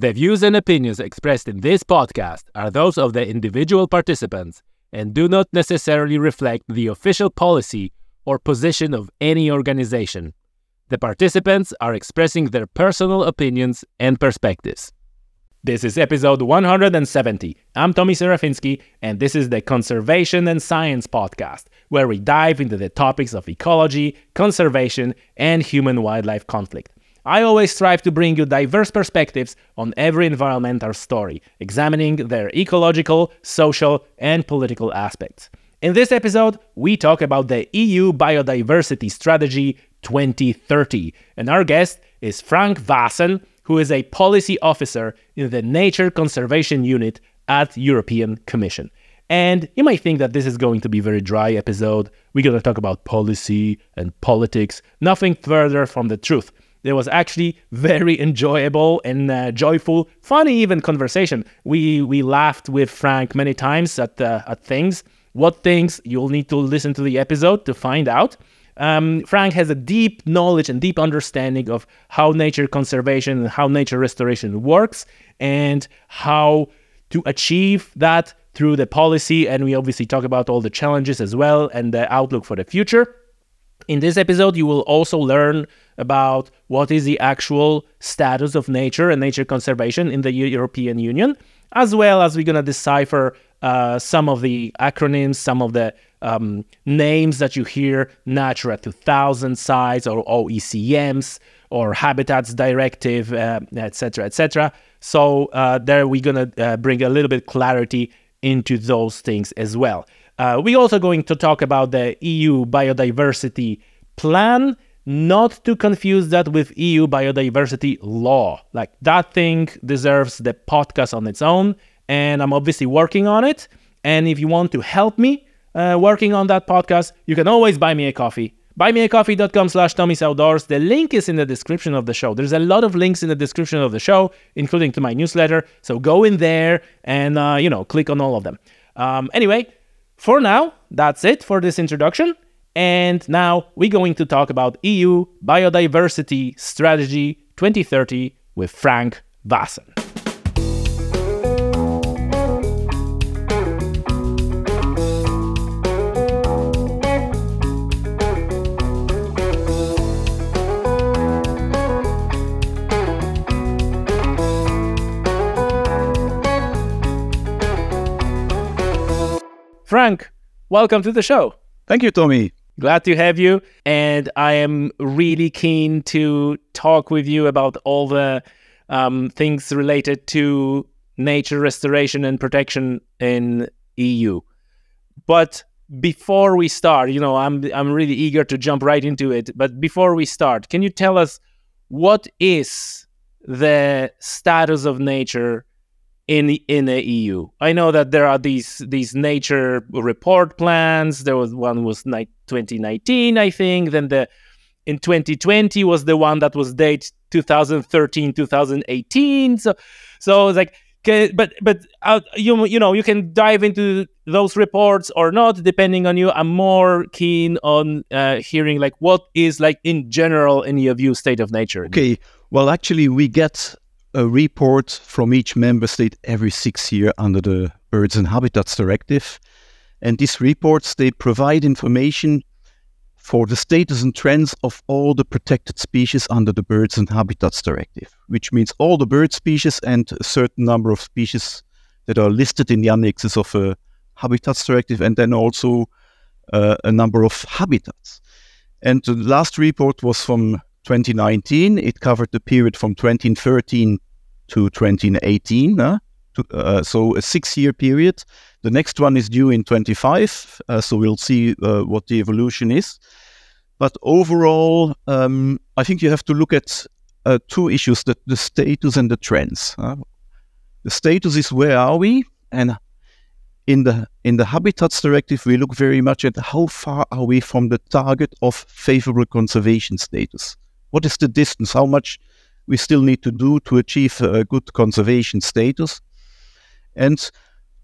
The views and opinions expressed in this podcast are those of the individual participants and do not necessarily reflect the official policy or position of any organization. The participants are expressing their personal opinions and perspectives. This is episode 170. I'm Tommy Serafinsky, and this is the Conservation and Science podcast, where we dive into the topics of ecology, conservation, and human wildlife conflict. I always strive to bring you diverse perspectives on every environmental story, examining their ecological, social, and political aspects. In this episode, we talk about the EU Biodiversity Strategy 2030, and our guest is Frank Vassen, who is a policy officer in the Nature Conservation Unit at European Commission. And you might think that this is going to be a very dry episode. We're going to talk about policy and politics, nothing further from the truth. There was actually very enjoyable and uh, joyful, funny even conversation. We we laughed with Frank many times at uh, at things. What things you'll need to listen to the episode to find out. Um, Frank has a deep knowledge and deep understanding of how nature conservation and how nature restoration works and how to achieve that through the policy. And we obviously talk about all the challenges as well and the outlook for the future. In this episode, you will also learn about what is the actual status of nature and nature conservation in the European Union, as well as we're going to decipher uh, some of the acronyms, some of the um, names that you hear Natura 2000 sites or OECMs or Habitats Directive, etc., uh, etc. Et so uh, there we're going to uh, bring a little bit clarity into those things as well. Uh, we're also going to talk about the EU biodiversity plan, not to confuse that with EU biodiversity law. Like that thing deserves the podcast on its own, and I'm obviously working on it. And if you want to help me uh, working on that podcast, you can always buy me a coffee. Buymeacoffee.com slash Tommy's Outdoors. The link is in the description of the show. There's a lot of links in the description of the show, including to my newsletter. So go in there and, uh, you know, click on all of them. Um, anyway, for now, that's it for this introduction. And now we're going to talk about EU Biodiversity Strategy 2030 with Frank Vassen. Frank, welcome to the show. Thank you, Tommy. Glad to have you. And I am really keen to talk with you about all the um, things related to nature restoration and protection in EU. But before we start, you know, I'm I'm really eager to jump right into it. But before we start, can you tell us what is the status of nature in in the EU. I know that there are these these nature report plans. There was one was 2019, I think. Then the in 2020 was the one that was date 2013 2018. So so it's like but but uh, you you know you can dive into those reports or not depending on you. I'm more keen on uh, hearing like what is like in general in your view state of nature. Okay. Well, actually, we get a report from each member state every six years under the Birds and Habitats Directive. And these reports, they provide information for the status and trends of all the protected species under the Birds and Habitats Directive, which means all the bird species and a certain number of species that are listed in the annexes of a Habitats Directive, and then also uh, a number of habitats. And the last report was from 2019. It covered the period from 2013 to 2018. Uh, to, uh, so a six-year period. The next one is due in 25. Uh, so we'll see uh, what the evolution is. But overall, um, I think you have to look at uh, two issues: the, the status and the trends. The status is where are we, and in the in the habitats directive we look very much at how far are we from the target of favorable conservation status what is the distance? How much we still need to do to achieve a good conservation status? And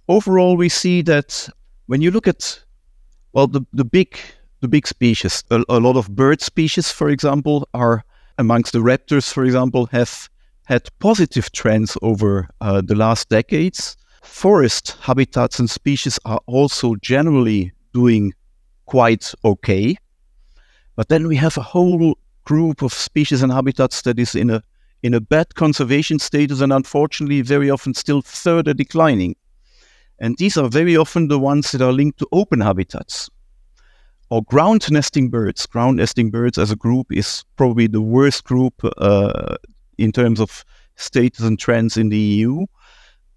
overall, we see that when you look at well, the, the big the big species, a, a lot of bird species, for example, are amongst the raptors, for example, have had positive trends over uh, the last decades. Forest habitats and species are also generally doing quite okay. But then we have a whole group of species and habitats that is in a in a bad conservation status and unfortunately very often still further declining. And these are very often the ones that are linked to open habitats or ground nesting birds. Ground nesting birds as a group is probably the worst group uh, in terms of status and trends in the EU.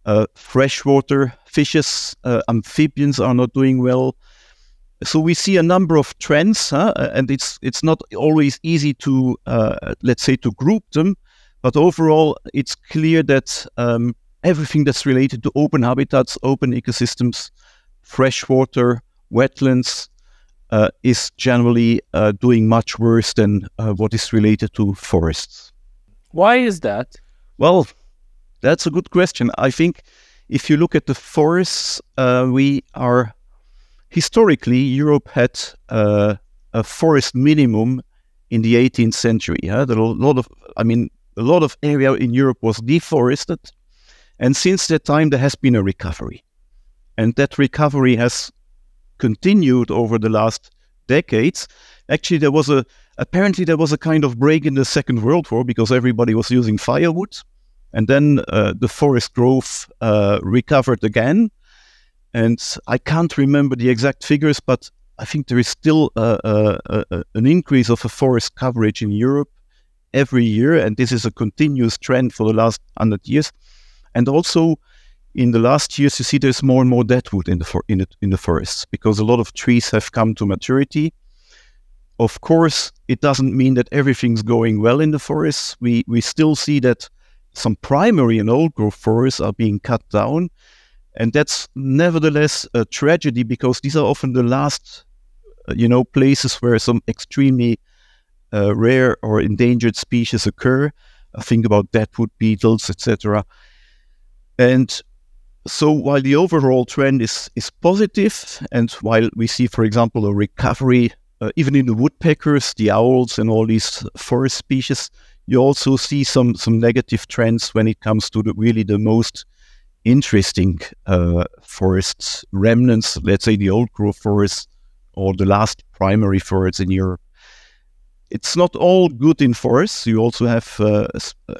Uh, freshwater fishes, uh, amphibians are not doing well. So we see a number of trends, huh? and it's it's not always easy to uh, let's say to group them, but overall it's clear that um, everything that's related to open habitats, open ecosystems, freshwater, wetlands, uh, is generally uh, doing much worse than uh, what is related to forests. Why is that? Well, that's a good question. I think if you look at the forests, uh, we are historically Europe had uh, a forest minimum in the 18th century. Huh? A lot of, I mean, a lot of area in Europe was deforested, and since that time there has been a recovery, and that recovery has continued over the last decades. Actually, there was a apparently there was a kind of break in the Second World War because everybody was using firewood, and then uh, the forest growth uh, recovered again. And I can't remember the exact figures, but I think there is still a, a, a, an increase of a forest coverage in Europe every year, and this is a continuous trend for the last hundred years. And also, in the last years, you see there's more and more deadwood in the for, in, in the forests because a lot of trees have come to maturity. Of course, it doesn't mean that everything's going well in the forests. We we still see that some primary and old growth forests are being cut down, and that's nevertheless a tragedy because these are often the last, uh, you know, places where some extremely uh, rare or endangered species occur. I think about deadwood beetles, etc. And so while the overall trend is is positive, and while we see, for example, a recovery uh, even in the woodpeckers, the owls, and all these forest species, you also see some some negative trends when it comes to the really the most interesting uh, forest remnants. Let's say the old growth forests or the last primary forests in Europe it's not all good in forests. You also have, uh,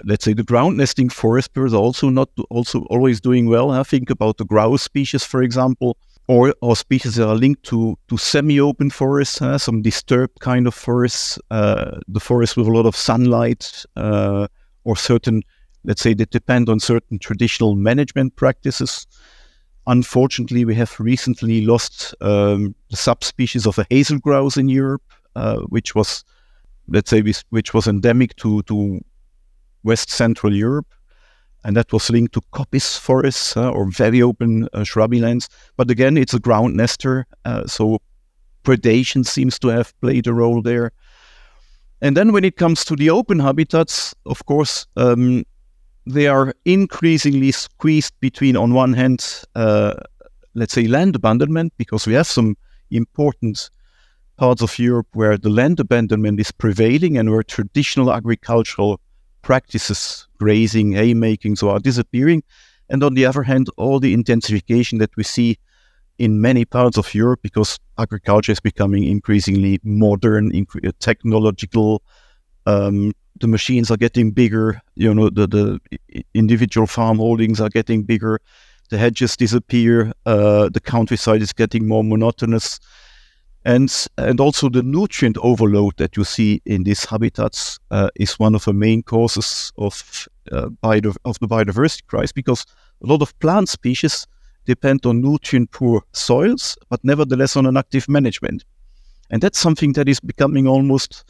let's say, the ground nesting forest birds also not also always doing well. I think about the grouse species, for example, or, or species that are linked to to semi-open forests, some disturbed kind of forests, uh, the forest with a lot of sunlight, uh, or certain, let's say, that depend on certain traditional management practices. Unfortunately, we have recently lost um, the subspecies of a hazel grouse in Europe, uh, which was let's say, which was endemic to, to West Central Europe. And that was linked to coppice forests uh, or very open uh, shrubby lands. But again, it's a ground nester, uh, so predation seems to have played a role there. And then when it comes to the open habitats, of course, um, they are increasingly squeezed between, on one hand, uh, let's say, land abandonment, because we have some important parts of Europe where the land abandonment is prevailing and where traditional agricultural practices, grazing, haymaking, so are disappearing. And on the other hand, all the intensification that we see in many parts of Europe because agriculture is becoming increasingly modern, inc- technological. Um, the machines are getting bigger. You know, the, the individual farm holdings are getting bigger. The hedges disappear. Uh, the countryside is getting more monotonous and and also the nutrient overload that you see in these habitats uh, is one of the main causes of uh, of the biodiversity crisis because a lot of plant species depend on nutrient poor soils, but nevertheless on an active management, and that's something that is becoming almost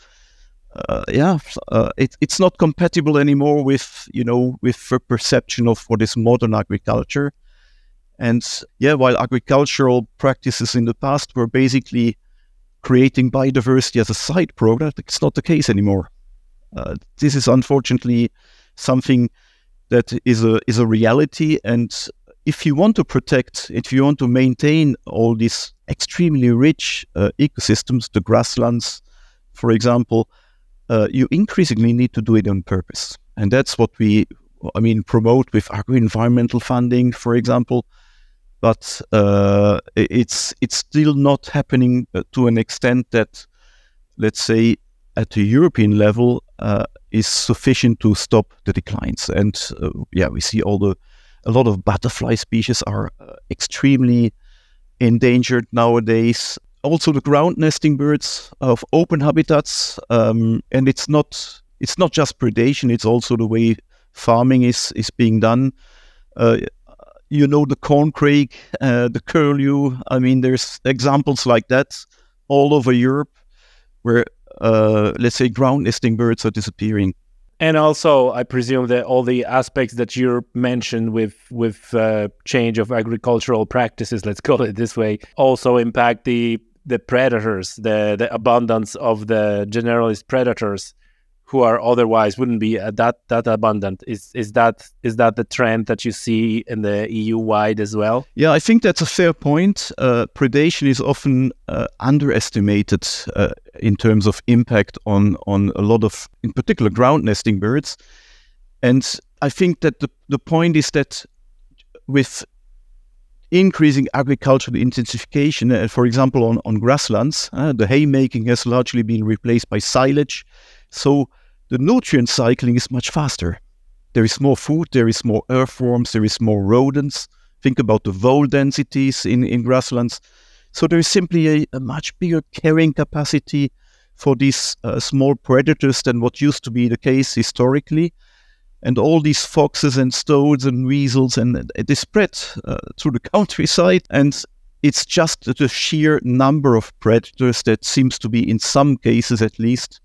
uh, yeah, uh, it, it's not compatible anymore with you know with the perception of what is modern agriculture. And yeah, while agricultural practices in the past were basically creating biodiversity as a side product, it's not the case anymore. Uh, this is unfortunately something that is a is a reality. And if you want to protect, if you want to maintain all these extremely rich uh, ecosystems, the grasslands, for example, uh, you increasingly need to do it on purpose. and that's what we, I mean, promote with agro-environmental funding, for example. But uh, it's it's still not happening uh, to an extent that, let's say, at the European level, uh, is sufficient to stop the declines. And uh, yeah, we see all the a lot of butterfly species are uh, extremely endangered nowadays. Also, the ground nesting birds of open habitats, um, and it's not it's not just predation; it's also the way farming is is being done. Uh, you know the corncrake, uh, the curlew. I mean, there's examples like that all over Europe, where uh, let's say ground nesting birds are disappearing. And also, I presume that all the aspects that you mentioned with with uh, change of agricultural practices, let's call it this way, also impact the the predators, the the abundance of the generalist predators who are otherwise wouldn't be uh, that that abundant. Is is that is that the trend that you see in the EU wide as well? Yeah, I think that's a fair point. Uh, predation is often uh, underestimated uh, in terms of impact on on a lot of, in particular, ground nesting birds. And I think that the the point is that with increasing agricultural intensification, uh, for example, on, on grasslands, uh, the haymaking has largely been replaced by silage. So the nutrient cycling is much faster. There is more food, there is more earthworms, there is more rodents. Think about the vole densities in, in grasslands. So there is simply a, a much bigger carrying capacity for these uh, small predators than what used to be the case historically. And all these foxes and stoats and weasels, and they spread uh, through the countryside. And it's just the sheer number of predators that seems to be, in some cases at least,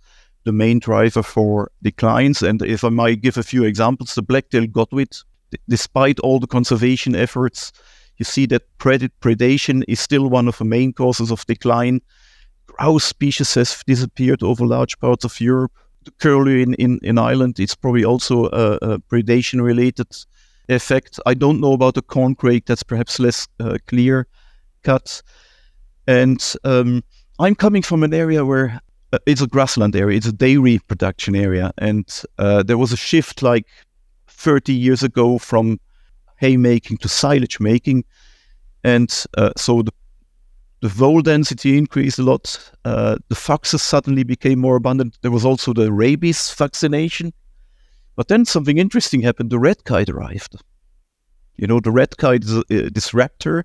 the main driver for declines. And if I might give a few examples, the black-tailed godwit, d- despite all the conservation efforts, you see that pred- predation is still one of the main causes of decline. Grouse species has disappeared over large parts of Europe. Curlew in, in, in Ireland, it's probably also a, a predation-related effect. I don't know about the corncrake, that's perhaps less uh, clear cut. And um, I'm coming from an area where uh, it's a grassland area, it's a dairy production area, and uh, there was a shift like 30 years ago from haymaking to silage making, and uh, so the the vole density increased a lot. Uh, the foxes suddenly became more abundant. There was also the rabies vaccination, but then something interesting happened. The red kite arrived. You know, the red kite is uh, this raptor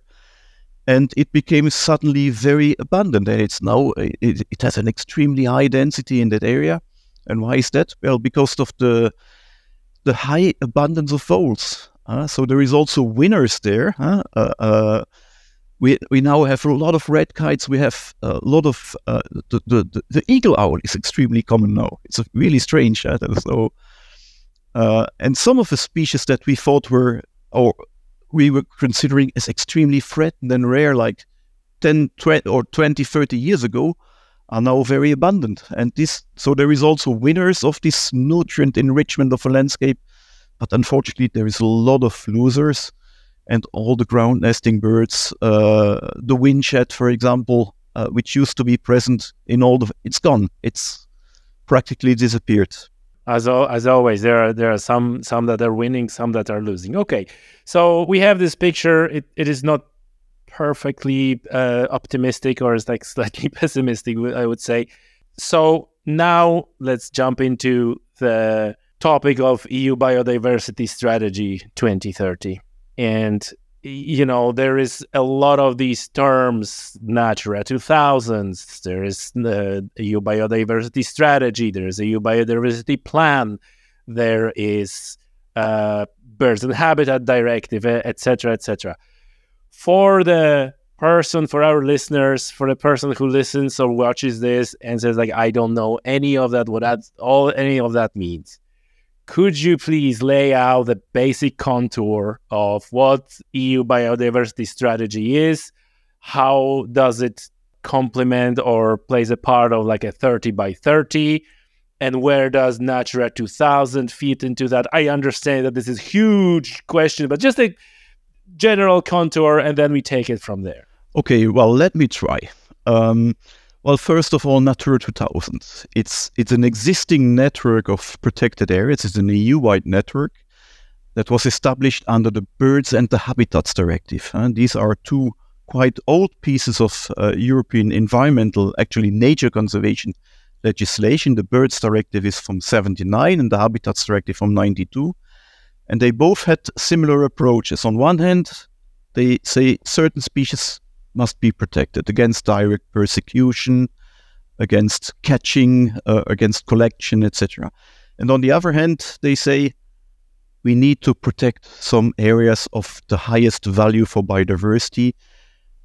and it became suddenly very abundant and it's now it, it, has an extremely high density in that area and why is that well because of the the high abundance of voles uh, so there is also winners there huh? uh, uh, we, we now have a lot of red kites. We have a lot of uh, the, the, the, eagle owl is extremely common now. It's really strange huh? so uh, and some of the species that we thought were or we were considering as extremely threatened and rare like 10 20, or 20 30 years ago are now very abundant. And this so there is also winners of this nutrient enrichment of a landscape but unfortunately there is a lot of losers and all the ground nesting birds uh, the whinchat for example uh, which used to be present in all the it's gone it's practically disappeared as as always, there are there are some some that are winning, some that are losing. Okay, so we have this picture. It it is not perfectly uh, optimistic or it's like slightly pessimistic, I would say. So now let's jump into the topic of EU biodiversity strategy 2030 and you know, there is a lot of these terms, Natura 2000s, there is the EU biodiversity strategy, there is a EU biodiversity plan, there is uh, birds and habitat directive, etc., etc. For the person, for our listeners, for the person who listens or watches this and says like, I don't know any of that, what that all any of that means could you please lay out the basic contour of what EU biodiversity strategy is? How does it complement or plays a part of like a 30 by 30? And where does Natura 2000 fit into that? I understand that this is huge question, but just a general contour, and then we take it from there. Okay, well, let me try. Um, Well, first of all, Natura 2000. It's it's an existing network of protected areas. It's an EU-wide network that was established under the Birds and the Habitats Directive. And these are two quite old pieces of uh, European environmental, actually nature conservation legislation. The Birds Directive is from 79 and the Habitats Directive from 92. And they both had similar approaches. On one hand, they say certain species must be protected against direct persecution, against catching, uh, against collection, etc. And on the other hand, they say we need to protect some areas of the highest value for biodiversity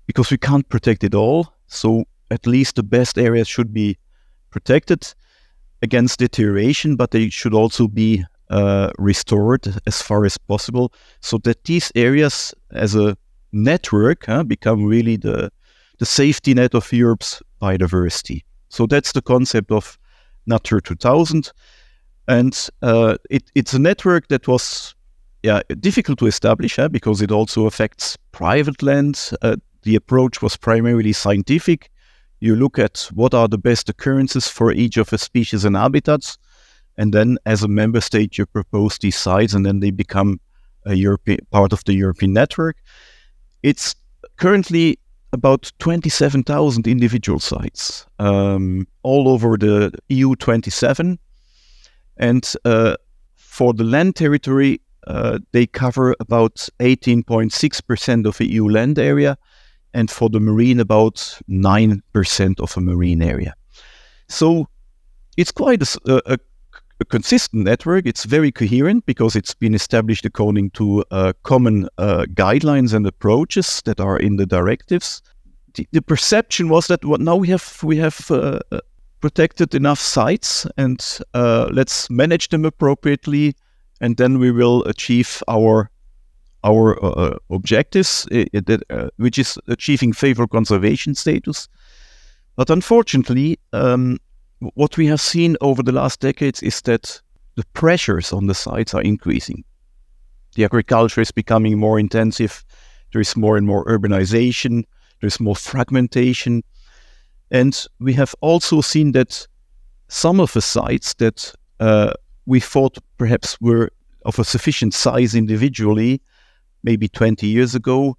because we can't protect it all. So at least the best areas should be protected against deterioration, but they should also be uh, restored as far as possible so that these areas as a network become really the, the safety net of Europe's biodiversity. So that's the concept of Natura 2000. And uh, it, it's a network that was yeah, difficult to establish because it also affects private land. Uh, the approach was primarily scientific. You look at what are the best occurrences for each of the species and habitats. And then as a member state, you propose these sites and then they become a European part of the European network. It's currently about 27,000 individual sites um, all over the EU 27. And uh, for the land territory, uh, they cover about 18.6% of the EU land area, and for the marine, about 9% of a marine area. So it's quite a, a, a, consistent network. It's very coherent because it's been established according to uh, common uh, guidelines and approaches that are in the directives. The, the perception was that what now we have we have uh, protected enough sites and uh, let's manage them appropriately and then we will achieve our our uh, uh objectives uh, which is achieving favorable conservation status but unfortunately um, what we have seen over the last decades is that the pressures on the sites are increasing. The agriculture is becoming more intensive. There is more and more urbanization. There's more fragmentation. And we have also seen that some of the sites that uh, we thought perhaps were of a sufficient size individually, maybe 20 years ago,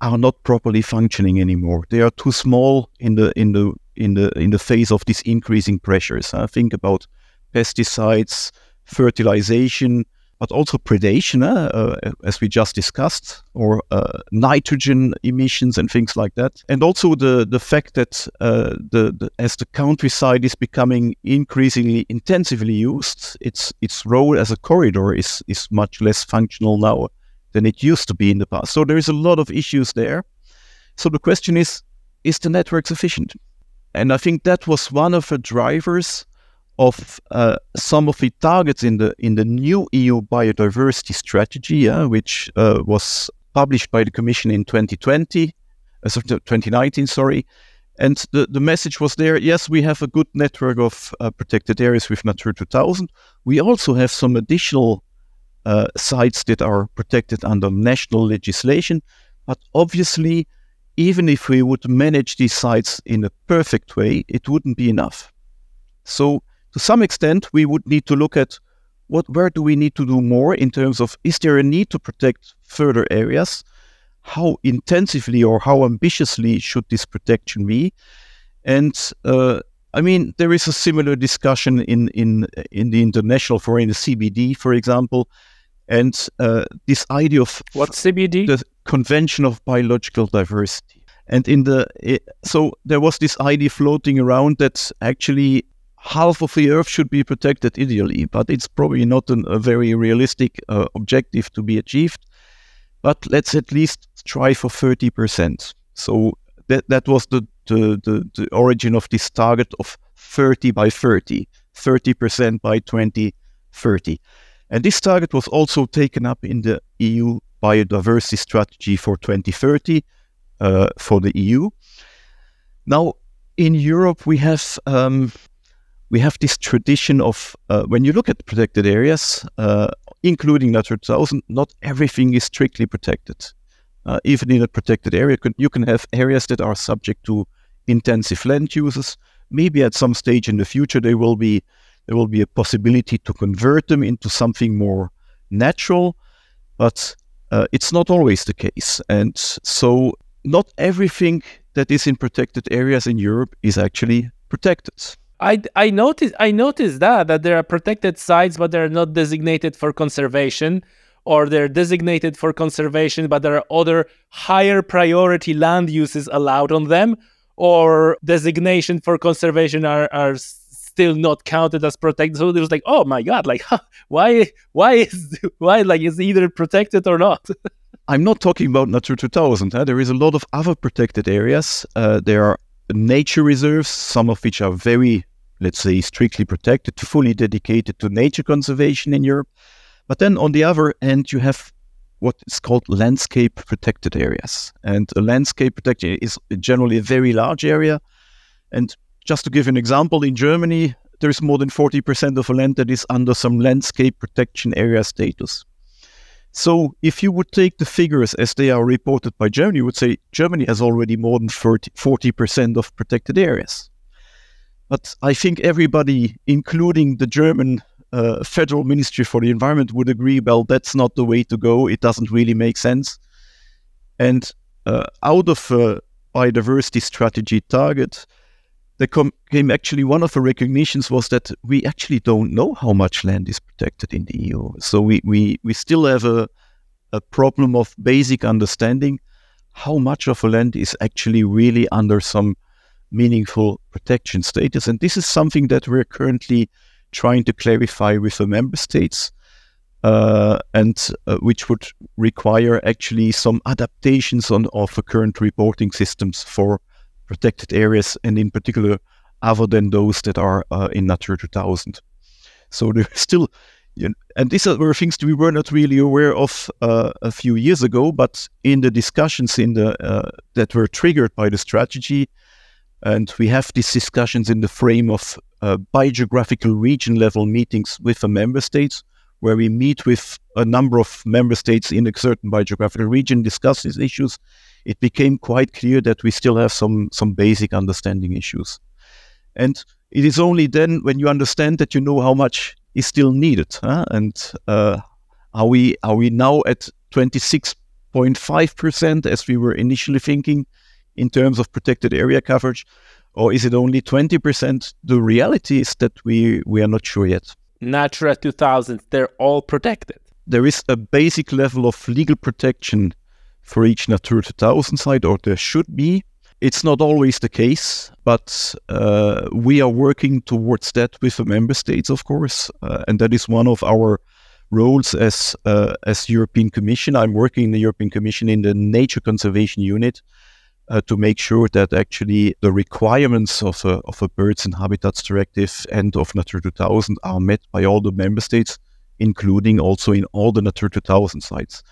are not properly functioning anymore. They are too small in the in the in the in the face of these increasing pressures. I think about pesticides, fertilization, but also predation, uh, as we just discussed, or uh, nitrogen emissions and things like that. And also the, the fact that uh, the, the, as the countryside is becoming increasingly intensively used, its, its role as a corridor is, is much less functional now than it used to be in the past. So there is a lot of issues there. So the question is, is the network sufficient? And I think that was one of the drivers of uh, some of the targets in the in the new EU biodiversity strategy, uh, which uh, was published by the Commission in 2020, uh, 2019, sorry. And the, the message was there, yes, we have a good network of uh, protected areas with Natura 2000. We also have some additional uh, sites that are protected under national legislation. But obviously, even if we would manage these sites in a perfect way, it wouldn't be enough. So to some extent, we would need to look at what where do we need to do more in terms of is there a need to protect further areas? How intensively or how ambitiously should this protection be? And uh, I mean, there is a similar discussion in in in the international forum, the CBD, for example, and uh, this idea of what CBD, the Convention of Biological Diversity. And in the so there was this idea floating around that actually half of the Earth should be protected ideally, but it's probably not an, a very realistic uh, objective to be achieved. But let's at least try for 30%. So that, that was the, the, the, the origin of this target of 30 by 30, 30% by 2030. And this target was also taken up in the EU biodiversity strategy for 2030 uh, for the EU. Now, in Europe, we have um, we have this tradition of uh, when you look at protected areas, uh, including Natura 2000, not everything is strictly protected. Uh, even in a protected area, you can have areas that are subject to intensive land uses. Maybe at some stage in the future there will be there will be a possibility to convert them into something more natural, but uh, it's not always the case. And so not everything that is in protected areas in Europe is actually protected. I, I noticed I noticed that that there are protected sites, but they're not designated for conservation, or they're designated for conservation, but there are other higher priority land uses allowed on them, or designation for conservation are, are still not counted as protected. So it was like, oh my god, like why why is why like is either protected or not? I'm not talking about Natura 2000. Huh? There is a lot of other protected areas. Uh, there are nature reserves, some of which are very let's say, strictly protected, fully dedicated to nature conservation in Europe. But then on the other end, you have what is called landscape protected areas. And a landscape protected is generally a very large area. And just to give an example, in Germany, there is more than 40% of land that is under some landscape protection area status. So if you would take the figures as they are reported by Germany, you would say Germany has already more than 30, 40% of protected areas. But I think everybody, including the German uh, Federal Ministry for the Environment, would agree well, that's not the way to go. It doesn't really make sense. And uh, out of a biodiversity strategy target, there com- came actually one of the recognitions was that we actually don't know how much land is protected in the EU. So we, we, we still have a, a problem of basic understanding how much of a land is actually really under some meaningful protection status. And this is something that we're currently trying to clarify with the member states, uh, and uh, which would require actually some adaptations on of the current reporting systems for protected areas, and in particular, other than those that are uh, in Natura 2000. So there's still, you know, and these were things we were not really aware of uh, a few years ago, but in the discussions in the uh, that were triggered by the strategy, and we have these discussions in the frame of uh, biogeographical region level meetings with the member states, where we meet with a number of member states in a certain biogeographical region, discuss these issues. It became quite clear that we still have some some basic understanding issues, and it is only then when you understand that you know how much is still needed, huh? and uh, are we are we now at twenty six point five percent as we were initially thinking? in terms of protected area coverage, or is it only 20%? The reality is that we, we are not sure yet. Natura 2000, they're all protected. There is a basic level of legal protection for each Natura 2000 site, or there should be. It's not always the case, but uh, we are working towards that with the member states, of course, uh, and that is one of our roles as uh, as European Commission. I'm working in the European Commission in the Nature Conservation Unit, uh, to make sure that actually the requirements of a, of a Birds and Habitats Directive and of Natura 2000 are met by all the member states, including also in all the Natura 2000 sites.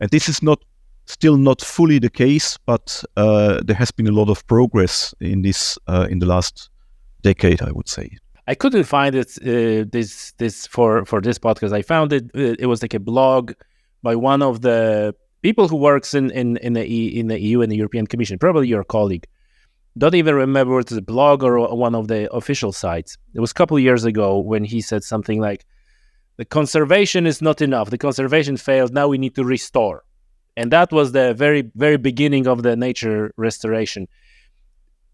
And this is not still not fully the case, but uh, there has been a lot of progress in this uh, in the last decade, I would say. I couldn't find it uh, this this for for this podcast. I found it. Uh, it was like a blog by one of the people who works in in in the in the EU and the European Commission, probably your colleague, don't even remember it's a blog or one of the official sites. It was a couple years ago when he said something like, "The conservation is not enough. The conservation failed. Now we need to restore." And that was the very very beginning of the nature restoration.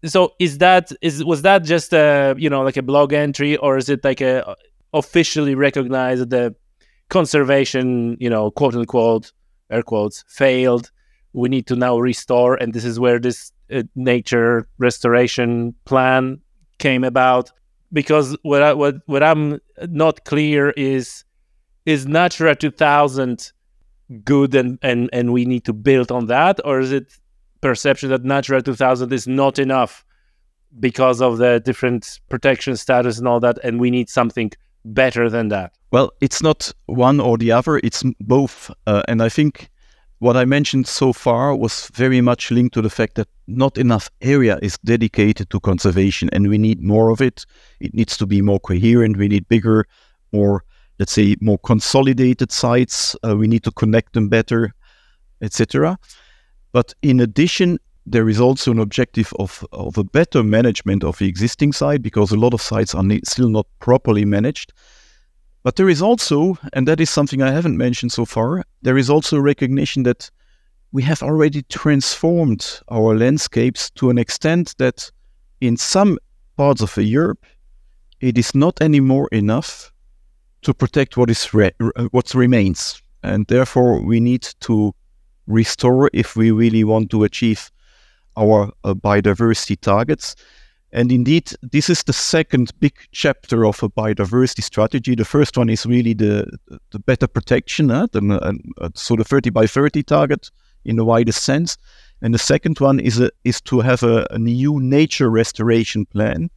So is that is was that just a you know like a blog entry or is it like a officially recognized the conservation you know quote unquote air quotes failed we need to now restore and this is where this uh, nature restoration plan came about because what I, what what I'm not clear is is Natura 2000 good and and and we need to build on that or is it perception that Natura 2000 is not enough because of the different protection status and all that and we need something better than that well, it's not one or the other, it's both. Uh, and I think what I mentioned so far was very much linked to the fact that not enough area is dedicated to conservation and we need more of it. It needs to be more coherent. We need bigger, more, let's say, more consolidated sites. Uh, we need to connect them better, etc. But in addition, there is also an objective of, of a better management of the existing site because a lot of sites are ne- still not properly managed. But there is also, and that is something I haven't mentioned so far, there is also recognition that we have already transformed our landscapes to an extent that in some parts of Europe, it is not anymore enough to protect what is re- what remains, and therefore we need to restore if we really want to achieve our uh, biodiversity targets. And indeed, this is the second big chapter of a biodiversity strategy. The first one is really the the better protection, uh, the, uh, so the 30 by 30 target in the widest sense. And the second one is a, is to have a new nature restoration plan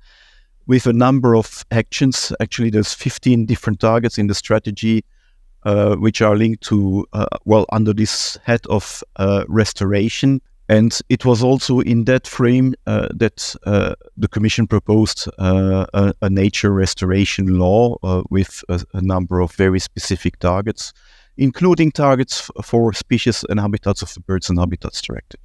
with a number of actions. Actually, there's 15 different targets in the strategy, uh, which are linked to, uh, well, under this head of uh, restoration. And it was also in that frame uh, that uh, the Commission proposed uh, a, a, nature restoration law with a, a, number of very specific targets, including targets for species and habitats of the Birds and Habitats Directive.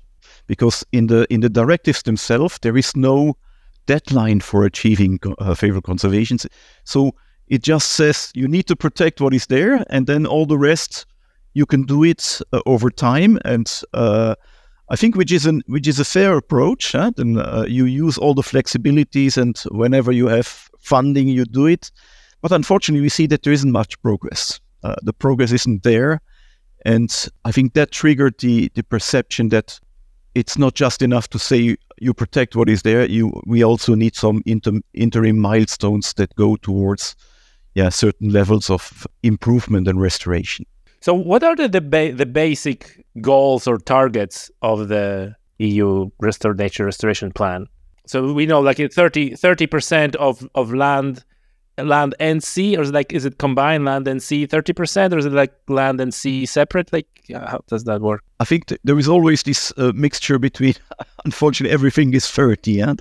Because in the in the directives themselves, there is no deadline for achieving uh, favorable conservation. So it just says you need to protect what is there, and then all the rest you can do it uh, over time. And uh, I think which is an which is a fair approach. Huh? Then uh, you use all the flexibilities, and whenever you have funding, you do it. But unfortunately, we see that there isn't much progress. Uh, the progress isn't there, and I think that triggered the the perception that it's not just enough to say you protect what is there. You we also need some inter, interim milestones that go towards yeah certain levels of improvement and restoration. So, what are the the, ba- the basic goals or targets of the EU Restore Nature Restoration Plan? So we know like 30 percent of of land land and sea, or is it like is it combined land and sea thirty percent, or is it like land and sea separate? Like how does that work? I think th- there is always this uh, mixture between. unfortunately, everything is thirty, yeah?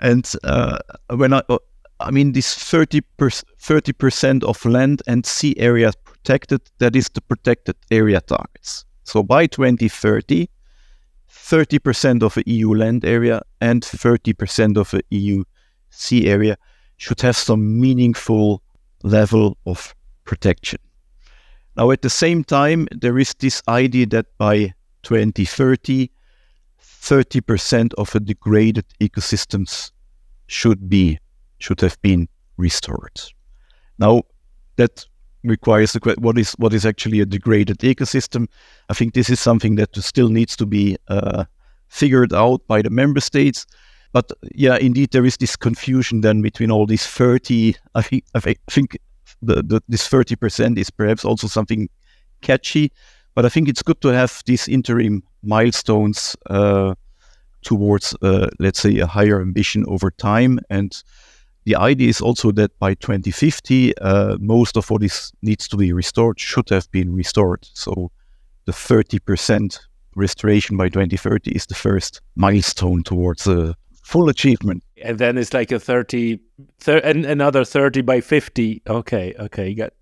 and uh, when I, uh, I mean this thirty percent of land and sea area protected, that is the protected area targets. So by 2030, 30% of the EU land area and 30% of the EU sea area should have some meaningful level of protection. Now, at the same time, there is this idea that by 2030, 30% of the degraded ecosystems should be should have been restored. Now, that requires the what is what is actually a degraded ecosystem. I think this is something that still needs to be uh, figured out by the member states. But yeah, indeed, there is this confusion then between all these 30. I think, I think the, the, this 30% is perhaps also something catchy, but I think it's good to have these interim milestones uh, towards, uh, let's say, a higher ambition over time. And the idea is also that by 2050, uh, most of what is needs to be restored should have been restored. So the 30% restoration by 2030 is the first milestone towards a full achievement. And then it's like a 30, thir- and another 30 by 50. Okay, okay, got,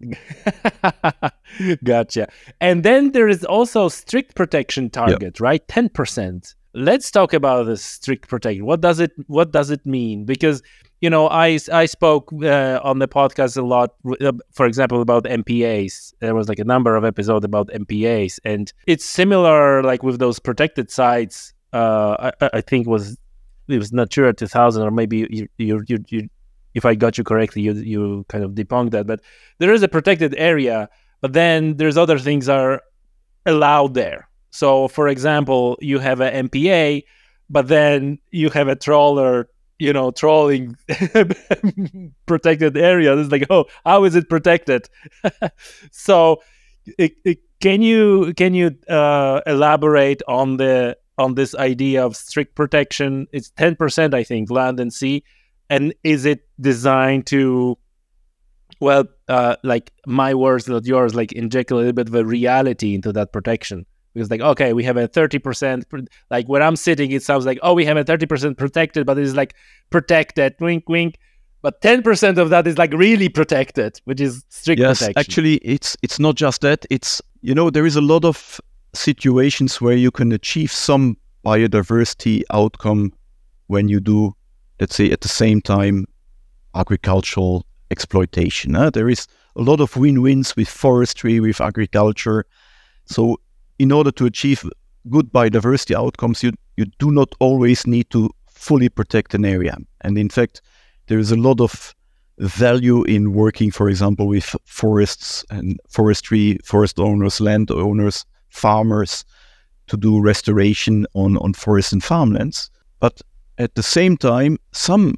gotcha. And then there is also strict protection target, right? 10%. Let's talk about the strict protection. What does it what does it mean? Because you know, I I spoke uh, on the podcast a lot, uh, for example, about MPAs. There was like a number of episodes about MPAs, and it's similar, like with those protected sites. Uh, I, I think was it was Natura 2000, or maybe you, you, you, you, if I got you correctly, you, you kind of debunked that. But there is a protected area, but then there's other things are allowed there. So, for example, you have an MPA, but then you have a trawler, you know, trolling protected area. It's like, oh, how is it protected? so, it, it, can you can you uh, elaborate on the on this idea of strict protection. It's 10%, I think, land and sea. And is it designed to, well, uh, like my words, not yours, like inject a little bit of a reality into that protection? Because, like, okay, we have a 30%, like where I'm sitting, it sounds like, oh, we have a 30% protected, but it's like protected, wink, wink. But 10% of that is like really protected, which is strict yes, protection. actually, it's it's not just that. It's, you know, there is a lot of situations where you can achieve some biodiversity outcome when you do, let's say, at the same time, agricultural exploitation. There is a lot of win-wins with forestry, with agriculture. So, in order to achieve good biodiversity outcomes, you you do not always need to fully protect an area. And in fact, there is a lot of value in working, for example, with forests and forestry, forest owners, land owners, farmers to do restoration on, on forests and farmlands. But at the same time, some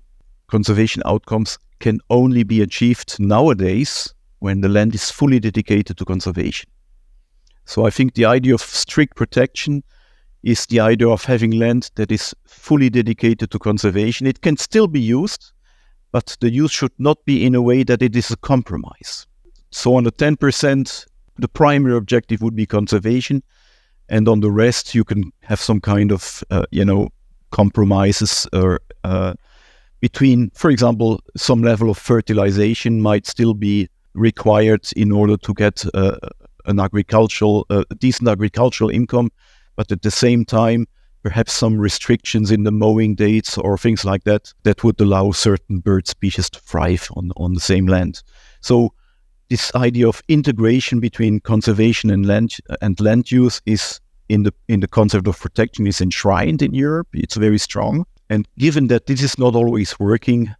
conservation outcomes can only be achieved nowadays when the land is fully dedicated to conservation. So I think the idea of strict protection is the idea of having land that is fully dedicated to conservation. It can still be used, but the use should not be in a way that it is a compromise. So on the 10%, the primary objective would be conservation, and on the rest, you can have some kind of, uh, you know, compromises or uh, between, for example, some level of fertilization might still be required in order to get uh, an agricultural, uh, decent agricultural income, but at the same time, perhaps some restrictions in the mowing dates or things like that that would allow certain bird species to thrive on, on the same land. So this idea of integration between conservation and land and land use is in the in the concept of protection is enshrined in Europe. It's very strong. And given that this is not always working,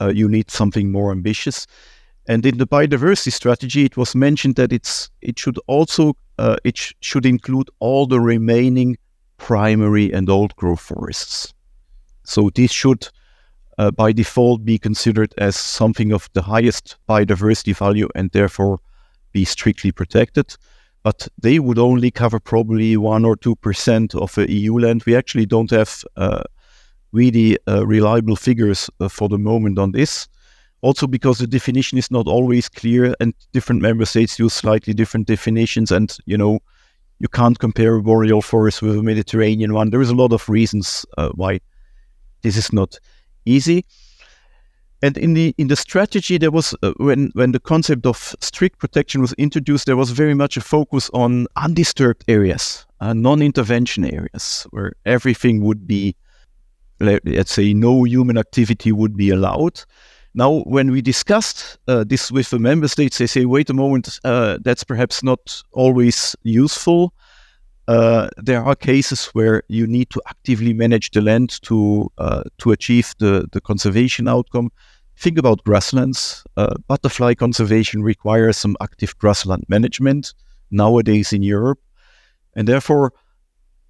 uh, you need something more ambitious. And in the biodiversity strategy, it was mentioned that it's it should also uh, it sh- should include all the remaining primary and old growth forests. So this should, uh, by default, be considered as something of the highest biodiversity value and therefore be strictly protected. But they would only cover probably one or two percent of the EU land. We actually don't have uh, really uh, reliable figures uh, for the moment on this also because the definition is not always clear and different member states use slightly different definitions and you know you can't compare a boreal forest with a mediterranean one there is a lot of reasons uh, why this is not easy and in the in the strategy there was uh, when when the concept of strict protection was introduced there was very much a focus on undisturbed areas uh, non-intervention areas where everything would be let's say no human activity would be allowed now, when we discussed uh, this with the member states, they say, wait a moment, uh, that's perhaps not always useful. Uh, there are cases where you need to actively manage the land to uh, to achieve the, the conservation outcome. Think about grasslands. Uh, butterfly conservation requires some active grassland management nowadays in Europe. And therefore,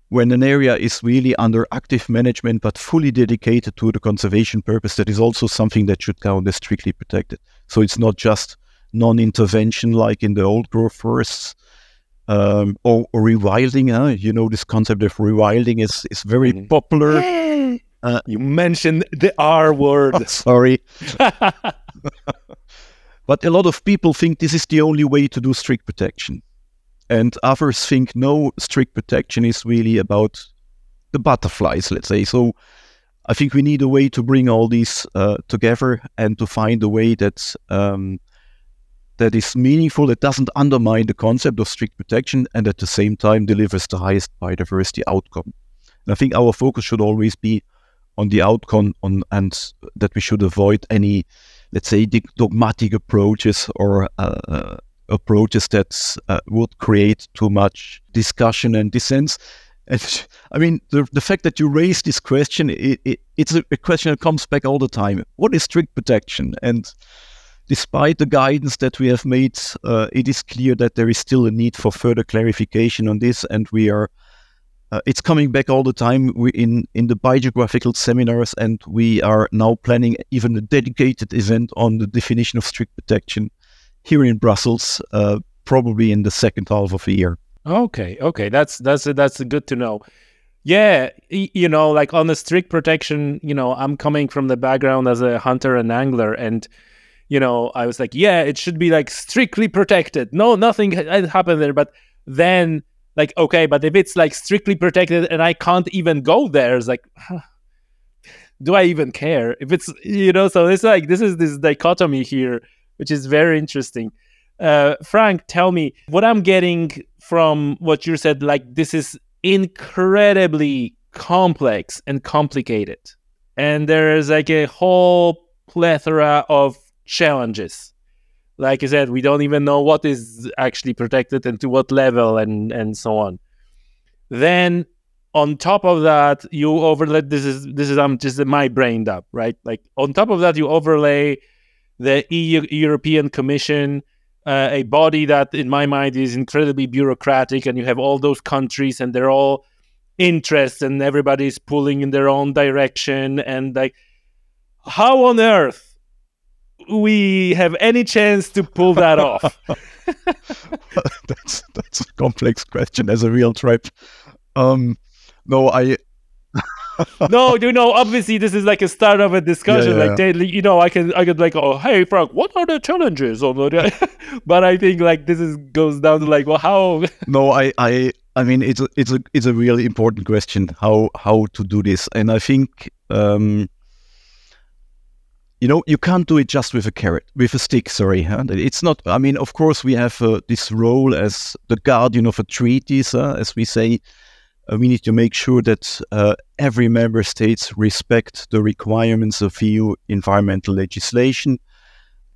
when an area is really under active management but fully dedicated to the conservation purpose, that is also something that should count as strictly protected. So it's not just non-intervention like in the old growth forests um, or, or, rewilding. Huh? You know, this concept of rewilding is, is very mm-hmm. popular. Uh, you mentioned the R word. Oh, sorry. but a lot of people think this is the only way to do strict protection. And others think no, strict protection is really about the butterflies, let's say. So I think we need a way to bring all these uh, together and to find a way that um, that is meaningful, that doesn't undermine the concept of strict protection, and at the same time delivers the highest biodiversity outcome. And I think our focus should always be on the outcome, on and that we should avoid any, let's say, dogmatic approaches or uh, approaches that uh, would create too much discussion and dissent. And I mean, the, the fact that you raise this question, it, it, it's a, a, question that comes back all the time. What is strict protection? And despite the guidance that we have made, uh, it is clear that there is still a need for further clarification on this. And we are, uh, it's coming back all the time we, in, in the biogeographical seminars. And we are now planning even a dedicated event on the definition of strict protection here in Brussels, uh, probably in the second half of the year. Okay, okay, that's that's that's good to know. Yeah, you know, like on the strict protection, you know, I'm coming from the background as a hunter and angler, and you know, I was like, yeah, it should be like strictly protected. No, nothing happened there. But then, like, okay, but if it's like strictly protected and I can't even go there, it's like, huh, do I even care? If it's, you know, so it's like this is this dichotomy here which is very interesting. Uh, Frank, tell me what I'm getting from what you said. Like this is incredibly complex and complicated. And there is like a whole plethora of challenges. Like I said, we don't even know what is actually protected and to what level and, and so on. Then on top of that, you overlay this is this is I'm just my brain up, right? Like on top of that, you overlay the EU European Commission, uh, a body that in my mind is incredibly bureaucratic, and you have all those countries and they're all interests and everybody's pulling in their own direction and like how on earth we have any chance to pull that off that's that's a complex question as a real tribe um no i no, you know, obviously this is like a start of a discussion. Yeah, yeah. Like, they, you know, I can, I could like, oh, hey, Frank, what are the challenges on the? but I think like this is goes down to like, well, how? no, I, I, I mean, it's a, it's a, it's a really important question how how to do this, and I think. um you know, you can't do it just with a carrot, with a stick. Sorry, huh? it's not. I mean, of course, we have uh, this role as the guardian of a treaties, uh, as we say. Uh, we need to make sure that uh, every member state respect the requirements of EU environmental legislation.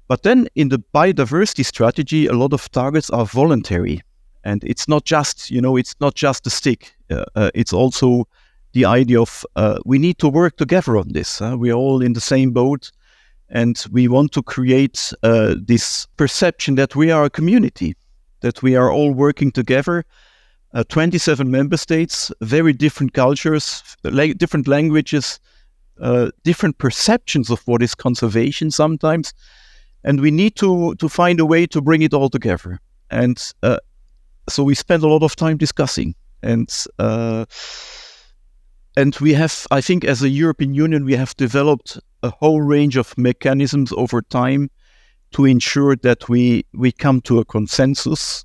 But then, in the biodiversity strategy, a lot of targets are voluntary, and it's not just you know, it's not just a stick. Uh, it's also the idea of we need to work together on this. we're all in the same boat and we want to create uh, this perception that we are a community, that we are all working together. Uh, 27 member states, very different cultures, la- different languages, uh, different perceptions of what is conservation sometimes. And we need to, to find a way to bring it all together. And uh, so we spend a lot of time discussing. And uh, and we have, I think, as a European Union, we have developed a whole range of mechanisms over time to ensure that we we come to a consensus.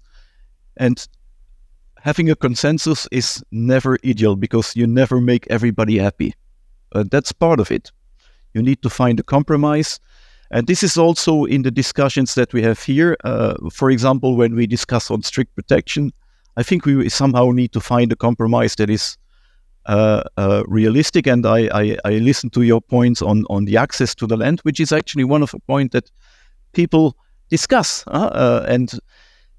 And having a consensus is never ideal because you never make everybody happy. Uh, that's part of it. You need to find a compromise. And this is also in the discussions that we have here. Uh, for example when we discuss on strict protection i think we somehow need to find a compromise that is Uh, uh, realistic. And I, I, I listened to your points on, on the access to the land, which is actually one of the points that people discuss. Uh, uh, and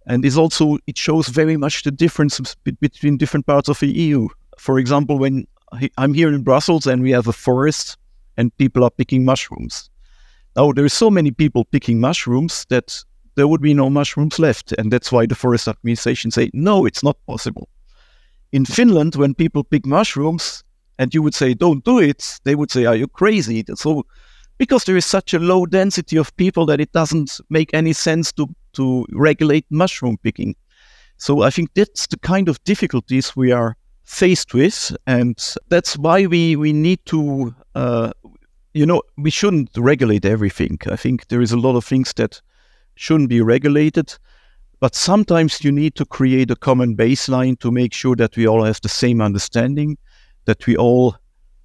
and is also it shows very much the difference between different parts of the EU. For example, when I'm here in Brussels and we have a forest and people are picking mushrooms. Now there are so many people picking mushrooms that there would be no mushrooms left, and that's why the forest administration say no, it's not possible. In Finland, when people pick mushrooms and you would say, don't do it, they would say, are you crazy? So, because there is such a low density of people that it doesn't make any sense to, to regulate mushroom picking. So I think that's the kind of difficulties we are faced with. And that's why we, we need to, uh, you know, we shouldn't regulate everything. I think there is a lot of things that shouldn't be regulated. But sometimes you need to create a common baseline to make sure that we all have the same understanding, that we all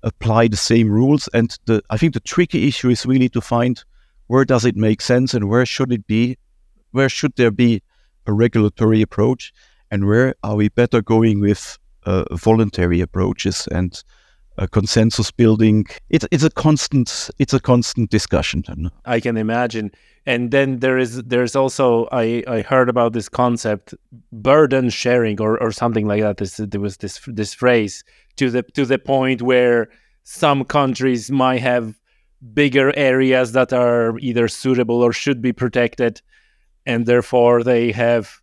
apply the same rules. And the, I think the tricky issue is really to find where does it make sense and where should it be, where should there be a regulatory approach, and where are we better going with uh, voluntary approaches and uh, consensus building. It's it's a constant it's a constant discussion. I can imagine and then there is there's also I, I heard about this concept burden sharing or, or something like that this, there was this this phrase to the to the point where some countries might have bigger areas that are either suitable or should be protected and therefore they have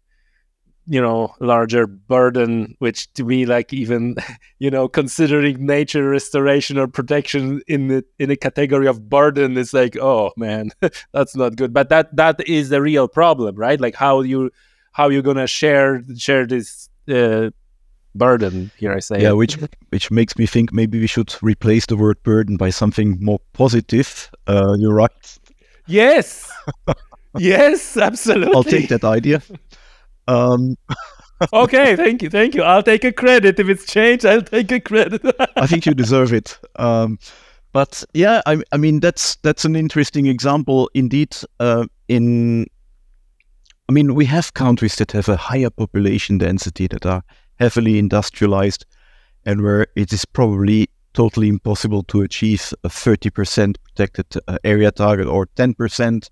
you know larger burden which to me like even you know considering nature restoration or protection in the in a category of burden is like oh man that's not good. But that that is the real problem right? Like how you how you're gonna share share this uh, burden here i say. Yeah which which makes me think maybe we should replace the word burden by something more positive. Uh, you're right. Yes! Yes absolutely! I'll take that idea um, okay, thank you, thank you. I'll take a credit if it's changed. I'll take a credit. I think you deserve it. Um, but yeah, I, I, mean that's that's an interesting example indeed. Uh, in, I mean, we have countries that have a higher population density that are heavily industrialized, and where it is probably totally impossible to achieve a 30% protected uh, area target or 10%.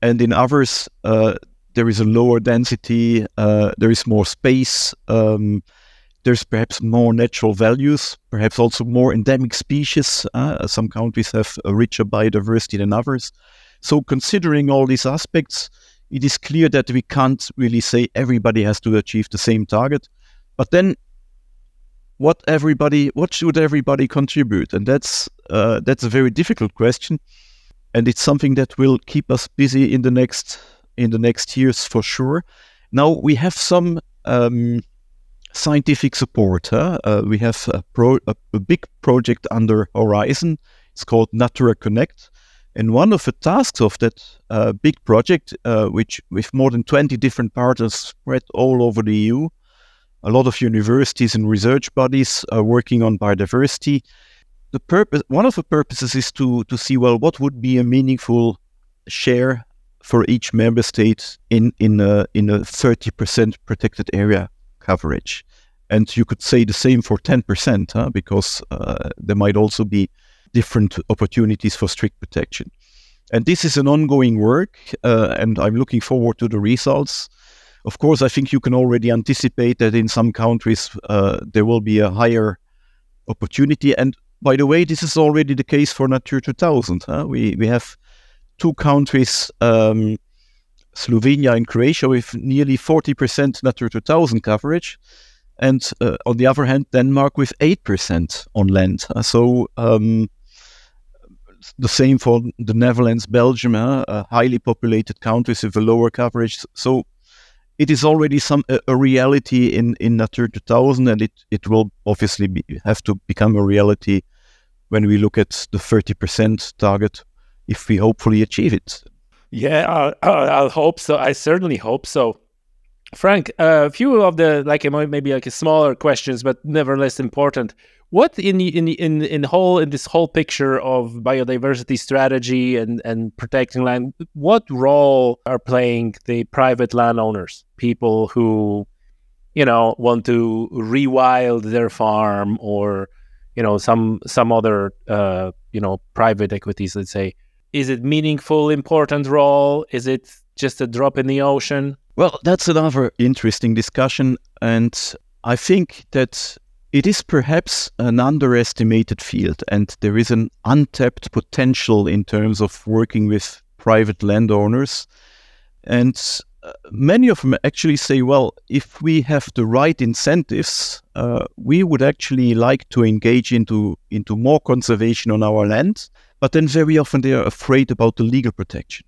And in others, uh, there is a lower density, uh, there is more space, um, there's perhaps more natural values, perhaps also more endemic species. Uh, some countries have a richer biodiversity than others. So, considering all these aspects, it is clear that we can't really say everybody has to achieve the same target. But then, what everybody, what should everybody contribute? And that's uh, that's a very difficult question, and it's something that will keep us busy in the next in the next years for sure. Now we have some um, scientific support. Huh? Uh, we have a, pro, a, a, big project under Horizon. It's called Natura Connect. And one of the tasks of that uh, big project, uh, which with more than 20 different partners spread all over the EU, a lot of universities and research bodies are working on biodiversity. The purpose, one of the purposes is to, to see, well, what would be a meaningful share for each member state in, in, a, in a 30% protected area coverage. And you could say the same for 10%, huh? because uh, there might also be different opportunities for strict protection. And this is an ongoing work, uh, and I'm looking forward to the results. Of course, I think you can already anticipate that in some countries uh, there will be a higher opportunity. And by the way, this is already the case for Natura 2000. Huh? We we have two countries um, Slovenia and Croatia with nearly 40% Natura 2000 coverage. And uh, on the other hand, Denmark with 8% on land. Uh, so um, the same for the Netherlands, Belgium, uh, highly populated countries with a lower coverage. So it is already some a, a reality in, in Natura 2000, and it, it will obviously be, have to become a reality when we look at the 30% target if we hopefully achieve it. Yeah, I'll, I'll hope so. I certainly hope so. Frank, a few of the like maybe like smaller questions, but nevertheless important. What in the, in the, in in whole in this whole picture of biodiversity strategy and and protecting land, what role are playing the private landowners, people who, you know, want to rewild their farm or, you know, some some other uh, you know private equities, let's say is it meaningful, important role? Is it just a drop in the ocean? Well, that's another interesting discussion. And I think that it is perhaps an underestimated field, and there is an untapped potential in terms of working with private landowners. And uh, many of them actually say, well, if we have the right incentives, uh, we would actually like to engage into, into more conservation on our land but then very often they are afraid about the legal protection.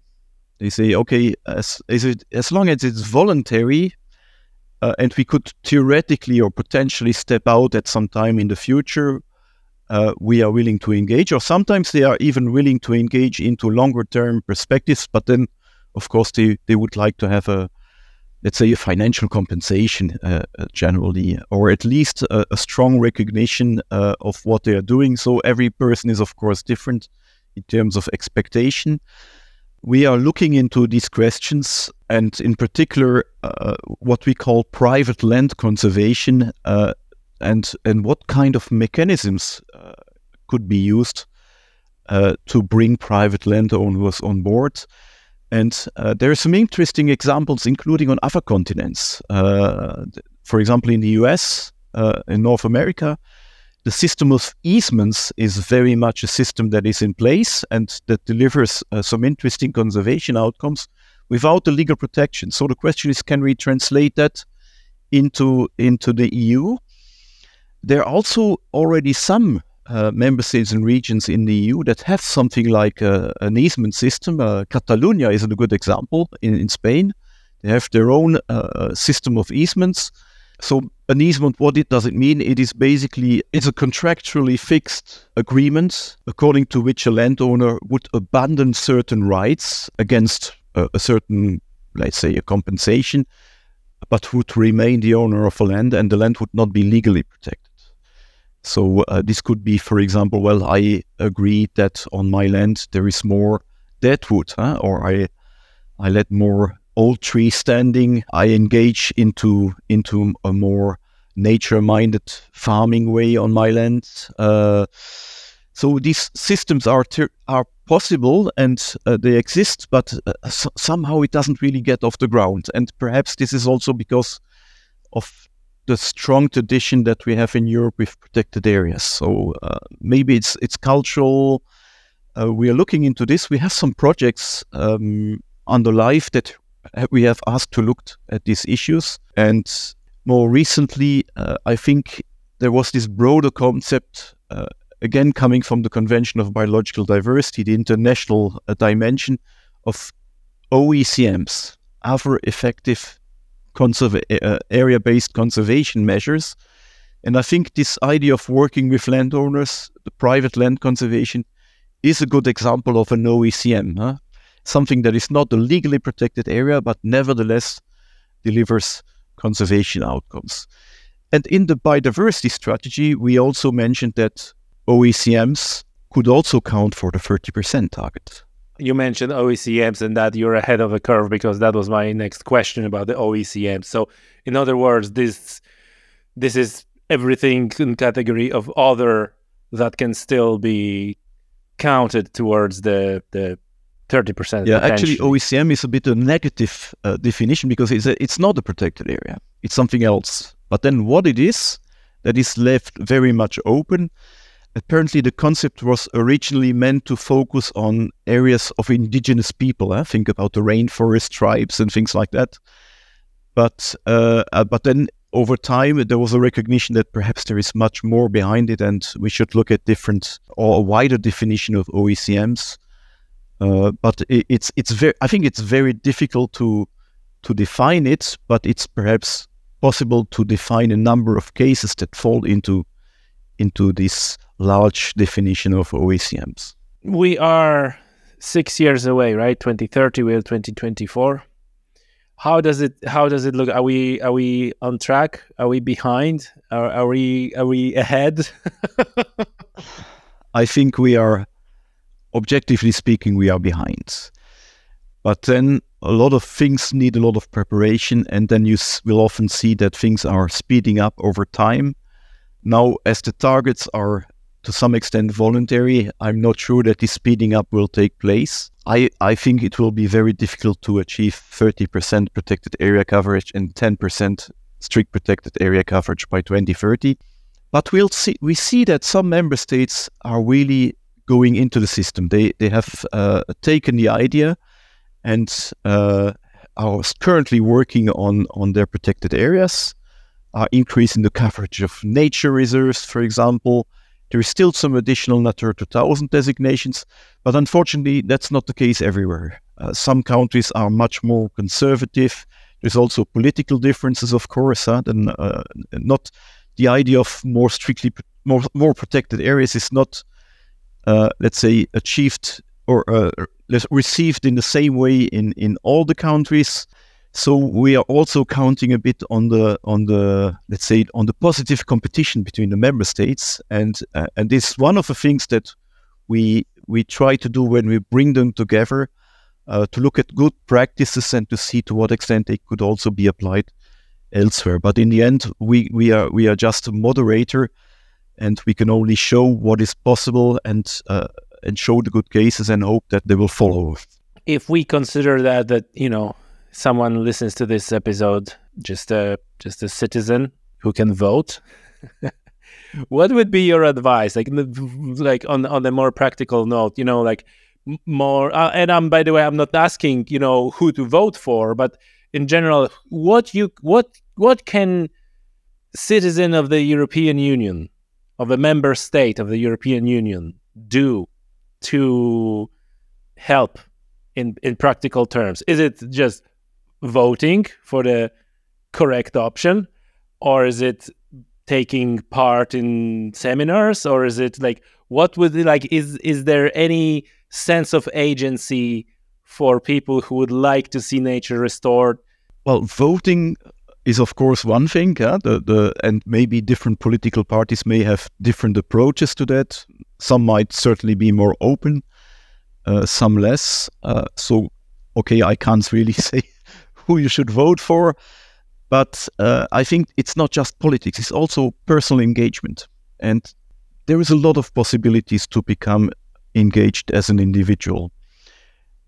They say, okay, as, as, it, as long as it's voluntary, uh, and we could theoretically or potentially step out at some time in the future, uh, we are willing to engage. Or sometimes they are even willing to engage into longer term perspectives, but then, of course, they, they would like to have a, let's say, a financial compensation uh, uh generally, or at least a, a strong recognition uh, of what they are doing. So every person is, of course, different in terms of expectation. We are looking into these questions, and in particular, uh, what we call private land conservation, uh, and and what kind of mechanisms uh, could be used uh, to bring private landowners on board. And uh, there are some interesting examples, including on other continents. Uh, for example, in the US, in North America, the system of easements is very much a system that is in place and that delivers uh, some interesting conservation outcomes without the legal protection. So the question is, can we translate that into into the EU? There are also already some uh, member states and regions in the EU that have something like uh, an easement system. Uh, Catalonia is a good example in, in Spain. They have their own uh, system of easements so an easement, what it does it mean? It is basically it's a contractually fixed agreement according to which a landowner would abandon certain rights against a, a certain, let's say, a compensation, but would remain the owner of a land, and the land would not be legally protected. So uh, this could be, for example, well, I agree that on my land there is more deadwood, huh? or I I let more old tree standing, I engage into into a more nature-minded farming way on my land. Uh, so these systems are ter- are possible and uh, they exist, but uh, so- somehow it doesn't really get off the ground. And perhaps this is also because of the strong tradition that we have in Europe with protected areas. So uh, maybe it's it's cultural. Uh, we are looking into this. We have some projects um, under LIFE that we have asked to look at these issues. And more recently, uh, I think there was this broader concept, uh, again coming from the Convention of Biological Diversity, the international uh, dimension of OECMs, other effective conserva- uh, area-based conservation measures. And I think this idea of working with landowners, the private land conservation, is a good example of an OECM. Huh? Something that is not a legally protected area, but nevertheless delivers conservation outcomes. And in the biodiversity strategy, we also mentioned that OECMs could also count for the 30% target. You mentioned OECMs and that you're ahead of the curve because that was my next question about the OECMs. So, in other words, this this is everything in category of other that can still be counted towards the the 30%. Yeah, actually, OECM is a bit of a negative uh, definition because it's, a, it's not a protected area, it's something else. But then what it is, that is left very much open. Apparently, the concept was originally meant to focus on areas of indigenous people. Eh? Think about the rainforest tribes and things like that. But uh, uh, but then over time, there was a recognition that perhaps there is much more behind it, and we should look at different or a wider definition of OECMs. Uh, but it, it's it's very I think it's very difficult to to define it, but it's perhaps possible to define a number of cases that fall into into this large definition of OECMs. We are six years away, right? 2030 with 2024. How does it how does it look? Are we are we on track? Are we behind? Are, are we are we ahead? I think we are objectively speaking, we are behind. But then a lot of things need a lot of preparation, and then you will often see that things are speeding up over time. Now, as the targets are to some extent voluntary, I'm not sure that this speeding up will take place. I, I think it will be very difficult to achieve 30% protected area coverage and 10% strict protected area coverage by 2030. But we'll see, we see that some member states are really going into the system. They they have uh, taken the idea and uh, are currently working on on their protected areas, are increasing the coverage of nature reserves, for example. There is still some additional Natura 2000 designations, but unfortunately, that's not the case everywhere. Uh, some countries are much more conservative. There's also political differences, of course. Huh? Then, uh, not the idea of more strictly more more protected areas is not uh, let's say, achieved or uh, received in the same way in, in all the countries. So we are also counting a bit on the on the let's say on the positive competition between the member states, and uh, and this is one of the things that we we try to do when we bring them together uh, to look at good practices and to see to what extent they could also be applied elsewhere. But in the end, we we are we are just a moderator and we can only show what is possible and uh, and show the good cases and hope that they will follow. If we consider that that you know someone listens to this episode just a just a citizen who can vote. what would be your advice like like on on a more practical note you know like more uh, and i'm by the way i'm not asking you know who to vote for but in general what you what what can citizen of the european union of a member state of the European Union do to help in, in practical terms? Is it just voting for the correct option? Or is it taking part in seminars? Or is it like what would like is is there any sense of agency for people who would like to see nature restored? Well, voting is of course one thing. Yeah? The, the, and maybe different political parties may have different approaches to that. Some might certainly be more open, uh, some less. Uh, so, okay, I can't really say who you should vote for. But uh, I think it's not just politics; it's also personal engagement, and there is a lot of possibilities to become engaged as an individual.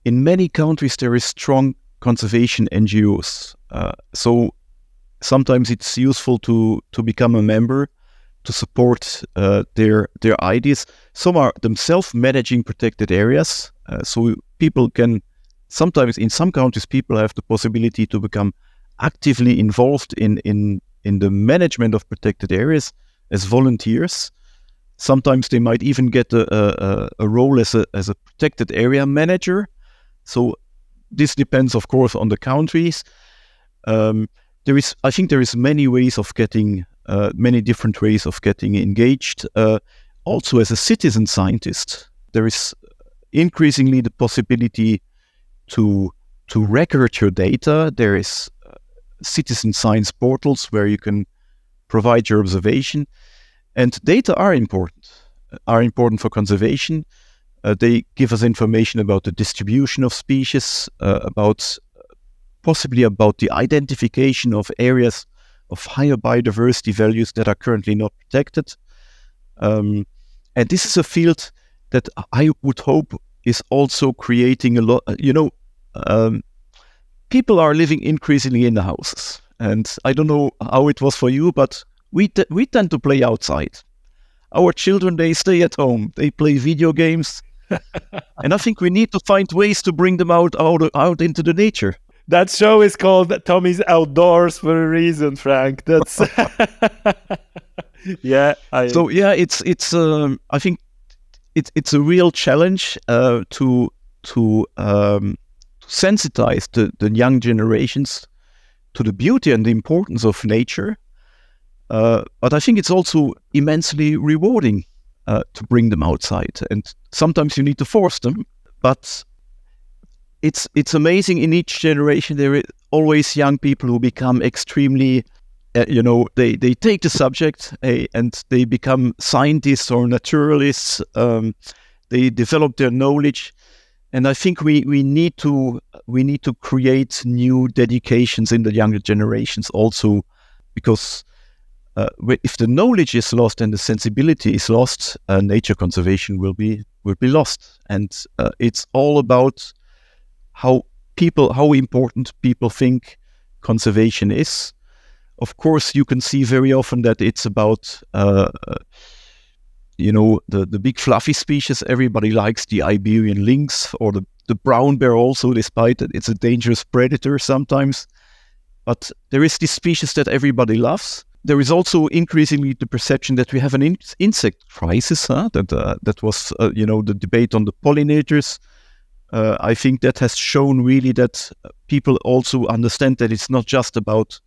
In many countries, there is strong conservation NGOs. Uh, so sometimes it's useful to to become a member to support uh, their their ideas. Some are themselves managing protected areas, uh, so people can sometimes in some countries people have the possibility to become actively involved in in in the management of protected areas as volunteers. Sometimes they might even get a, a, a role as a as a protected area manager. So this depends, of course, on the countries. Um, there is, I think, there is many ways of getting, uh, many different ways of getting engaged. Uh, also, as a citizen scientist, there is increasingly the possibility to to record your data. There is uh, citizen science portals where you can provide your observation, and data are important. Are important for conservation. Uh, they give us information about the distribution of species, uh, about possibly about the identification of areas of higher biodiversity values that are currently not protected. Um, and this is a field that I would hope is also creating a lot. You know, um, people are living increasingly in the houses, and I don't know how it was for you, but we t- we tend to play outside. Our children they stay at home. They play video games and I think we need to find ways to bring them out, out out into the nature. That show is called Tommy's Outdoors for a reason, Frank. That's yeah. I... So yeah, it's it's. Um, I think it's it's a real challenge uh, to to um, sensitize the, the young generations to the beauty and the importance of nature. Uh, but I think it's also immensely rewarding uh, to bring them outside. And sometimes you need to force them, but it's it's amazing. In each generation, there are always young people who become extremely, uh, you know, they they take the subject uh, and they become scientists or naturalists. Um, they develop their knowledge, and I think we we need to we need to create new dedications in the younger generations also, because uh, if the knowledge is lost and the sensibility is lost, uh, nature conservation will be will be lost. And uh, it's all about how people, how important people think conservation is. Of course, you can see very often that it's about, uh, you know, the the big fluffy species. Everybody likes the Iberian lynx or the the brown bear also, despite that it's a dangerous predator sometimes. But there is this species that everybody loves there is also increasingly the perception that we have an in- insect crisis. Huh? That uh, that was uh, you know the debate on the pollinators. Uh, I think that has shown really that people also understand that it's not just about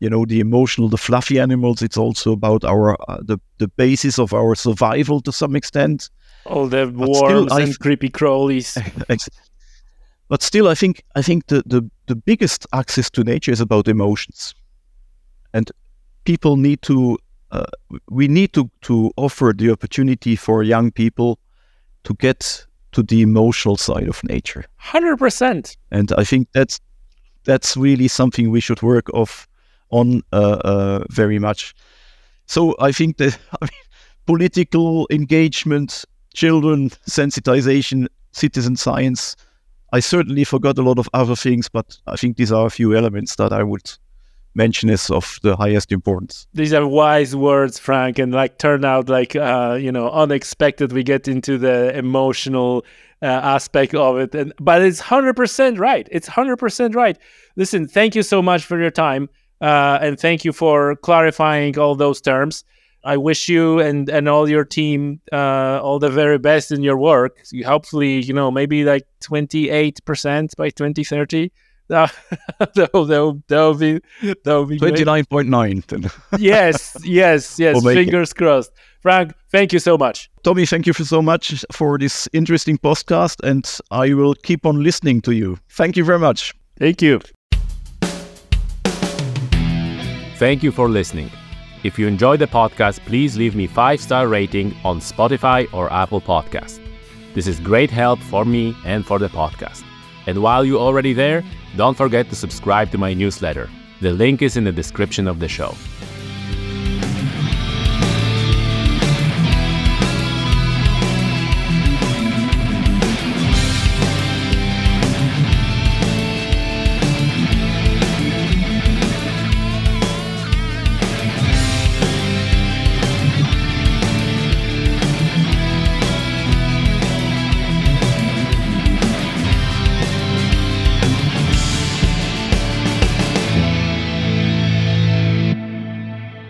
you know the emotional, the fluffy animals. It's also about our uh, the the basis of our survival to some extent. All the but worms and creepy crawlies. but still, I think I think the, the the biggest access to nature is about emotions, and people need to uh, we need to to offer the opportunity for young people to get to the emotional side of nature. 100% and i think that's that's really something we should work off on uh, uh, very much. So i think that I mean, political engagement children sensitization citizen science i certainly forgot a lot of other things but i think these are a few elements that i would mention is of the highest importance. These are wise words, Frank, and like turn out like uh, you know unexpected. We get into the emotional uh, aspect of it, and but it's hundred percent right. It's hundred percent right. Listen, thank you so much for your time, uh, and thank you for clarifying all those terms. I wish you and and all your team uh, all the very best in your work. Hopefully, you know, maybe like twenty eight percent by twenty thirty that that'll, that'll, that'll be that'll be 29.9 yes yes yes. We'll fingers it. crossed. Frank thank you so much. Tommy thank you for so much for this interesting podcast and i will keep on listening to you. Thank you very much. Thank you. Thank you for listening. If you enjoyed the podcast please leave me five star rating on spotify or apple podcast this is great help for me and for the podcast. And while you're already there don't forget to subscribe to my newsletter. The link is in the description of the show.